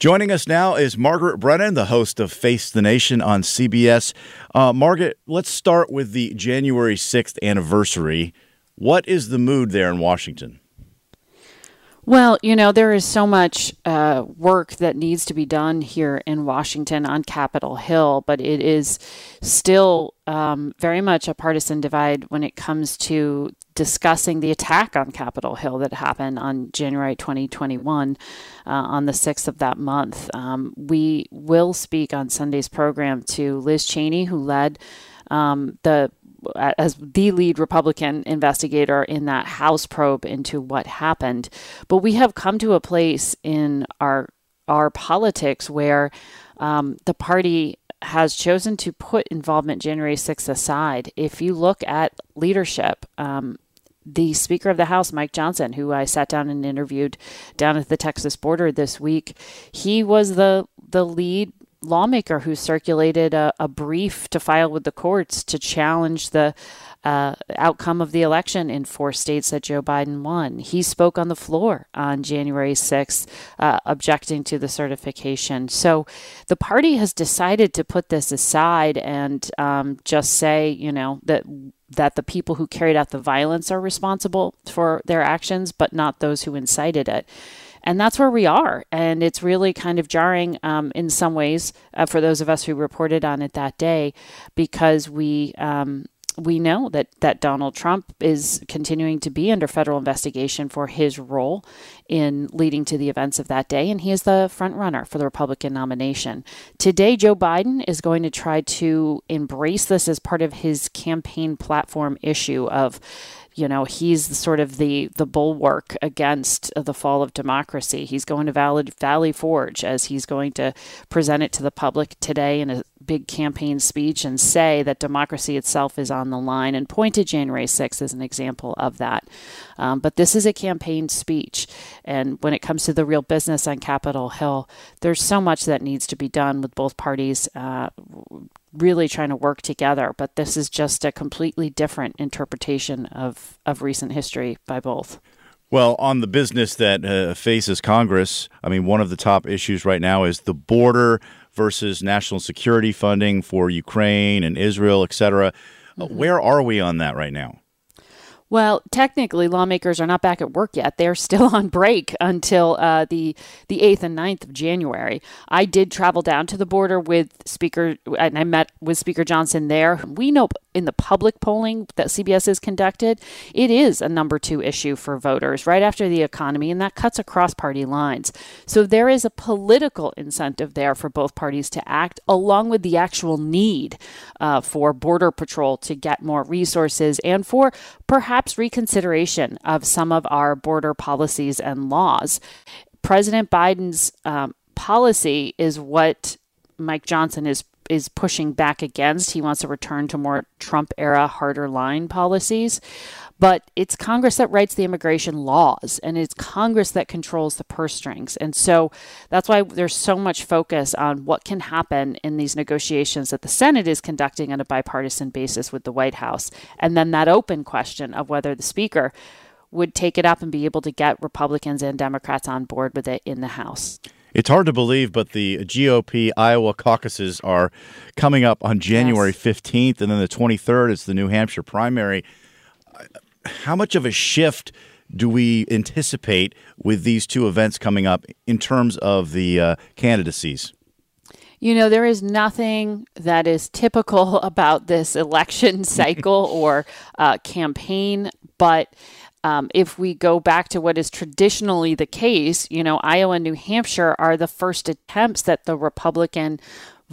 Joining us now is Margaret Brennan, the host of Face the Nation on CBS. Uh, Margaret, let's start with the January 6th anniversary. What is the mood there in Washington? Well, you know, there is so much uh, work that needs to be done here in Washington on Capitol Hill, but it is still um, very much a partisan divide when it comes to discussing the attack on Capitol Hill that happened on January 2021 uh, on the 6th of that month. Um, we will speak on Sunday's program to Liz Cheney, who led um, the as the lead Republican investigator in that House probe into what happened. But we have come to a place in our our politics where um, the party has chosen to put involvement January 6th aside. If you look at leadership, um, the Speaker of the House, Mike Johnson, who I sat down and interviewed down at the Texas border this week, he was the the lead lawmaker who circulated a, a, brief to file with the courts to challenge the uh, outcome of the election in four states that Joe Biden won. He spoke on the floor on January 6th, uh, objecting to the certification. So the party has decided to put this aside and um, just say, you know, that that the people who carried out the violence are responsible for their actions, but not those who incited it. And that's where we are. And it's really kind of jarring um, in some ways uh, for those of us who reported on it that day because we. Um, we know that, that Donald Trump is continuing to be under federal investigation for his role in leading to the events of that day, and he is the front runner for the Republican nomination. Today, Joe Biden is going to try to embrace this as part of his campaign platform issue of you know he's sort of the the bulwark against the fall of democracy. He's going to Valley, Valley Forge as he's going to present it to the public today in a big campaign speech and say that democracy itself is on the line and point to January 6th as an example of that. Um, but this is a campaign speech. And when it comes to the real business on Capitol Hill, there's so much that needs to be done with both parties uh, really trying to work together. But this is just a completely different interpretation of, of recent history by both. Well, on the business that uh, faces Congress, I mean, one of the top issues right now is the border versus national security funding for Ukraine and Israel, et cetera. Mm-hmm. Where are we on that right now? Well, technically, lawmakers are not back at work yet. They're still on break until uh, the the eighth and 9th of January. I did travel down to the border with Speaker, and I met with Speaker Johnson there. We know in the public polling that CBS has conducted, it is a number two issue for voters right after the economy, and that cuts across party lines. So there is a political incentive there for both parties to act, along with the actual need uh, for Border Patrol to get more resources and for perhaps reconsideration of some of our border policies and laws. President Biden's um, policy is what Mike Johnson is is pushing back against. He wants to return to more Trump era harder line policies. But it's Congress that writes the immigration laws, and it's Congress that controls the purse strings. And so that's why there's so much focus on what can happen in these negotiations that the Senate is conducting on a bipartisan basis with the White House. And then that open question of whether the Speaker would take it up and be able to get Republicans and Democrats on board with it in the House. It's hard to believe, but the GOP Iowa caucuses are coming up on January yes. 15th, and then the 23rd is the New Hampshire primary. How much of a shift do we anticipate with these two events coming up in terms of the uh, candidacies? You know, there is nothing that is typical about this election cycle or uh, campaign, but um, if we go back to what is traditionally the case, you know, Iowa and New Hampshire are the first attempts that the Republican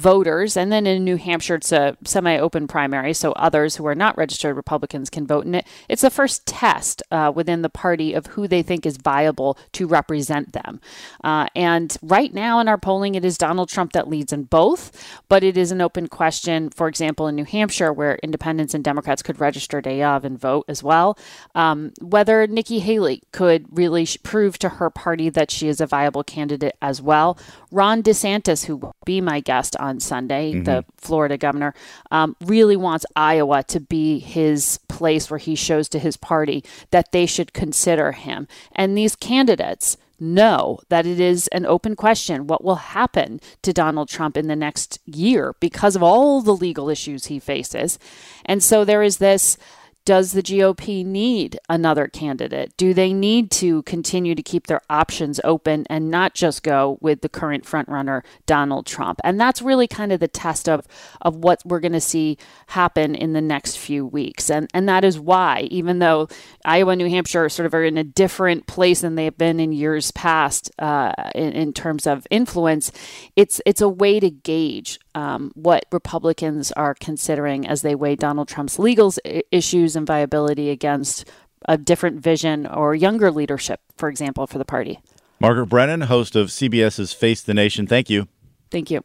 voters. And then in New Hampshire, it's a semi open primary, so others who are not registered Republicans can vote in it. It's the first test uh, within the party of who they think is viable to represent them. Uh, and right now in our polling, it is Donald Trump that leads in both, but it is an open question, for example, in New Hampshire, where independents and Democrats could register day of and vote as well, um, whether Nikki Haley could really prove to her party that she is a viable candidate as well. Ron DeSantis, who will be my guest on Sunday, mm-hmm. the Florida governor, um, really wants Iowa to be his place where he shows to his party that they should consider him. And these candidates know that it is an open question what will happen to Donald Trump in the next year because of all the legal issues he faces. And so there is this does the GOP need another candidate? Do they need to continue to keep their options open and not just go with the current frontrunner, Donald Trump? And that's really kind of the test of, of what we're going to see happen in the next few weeks. And, and that is why, even though Iowa and New Hampshire are sort of are in a different place than they've been in years past uh, in, in terms of influence, it's, it's a way to gauge um, what Republicans are considering as they weigh Donald Trump's legal issues and viability against a different vision or younger leadership, for example, for the party. Margaret Brennan, host of CBS's Face the Nation. Thank you. Thank you.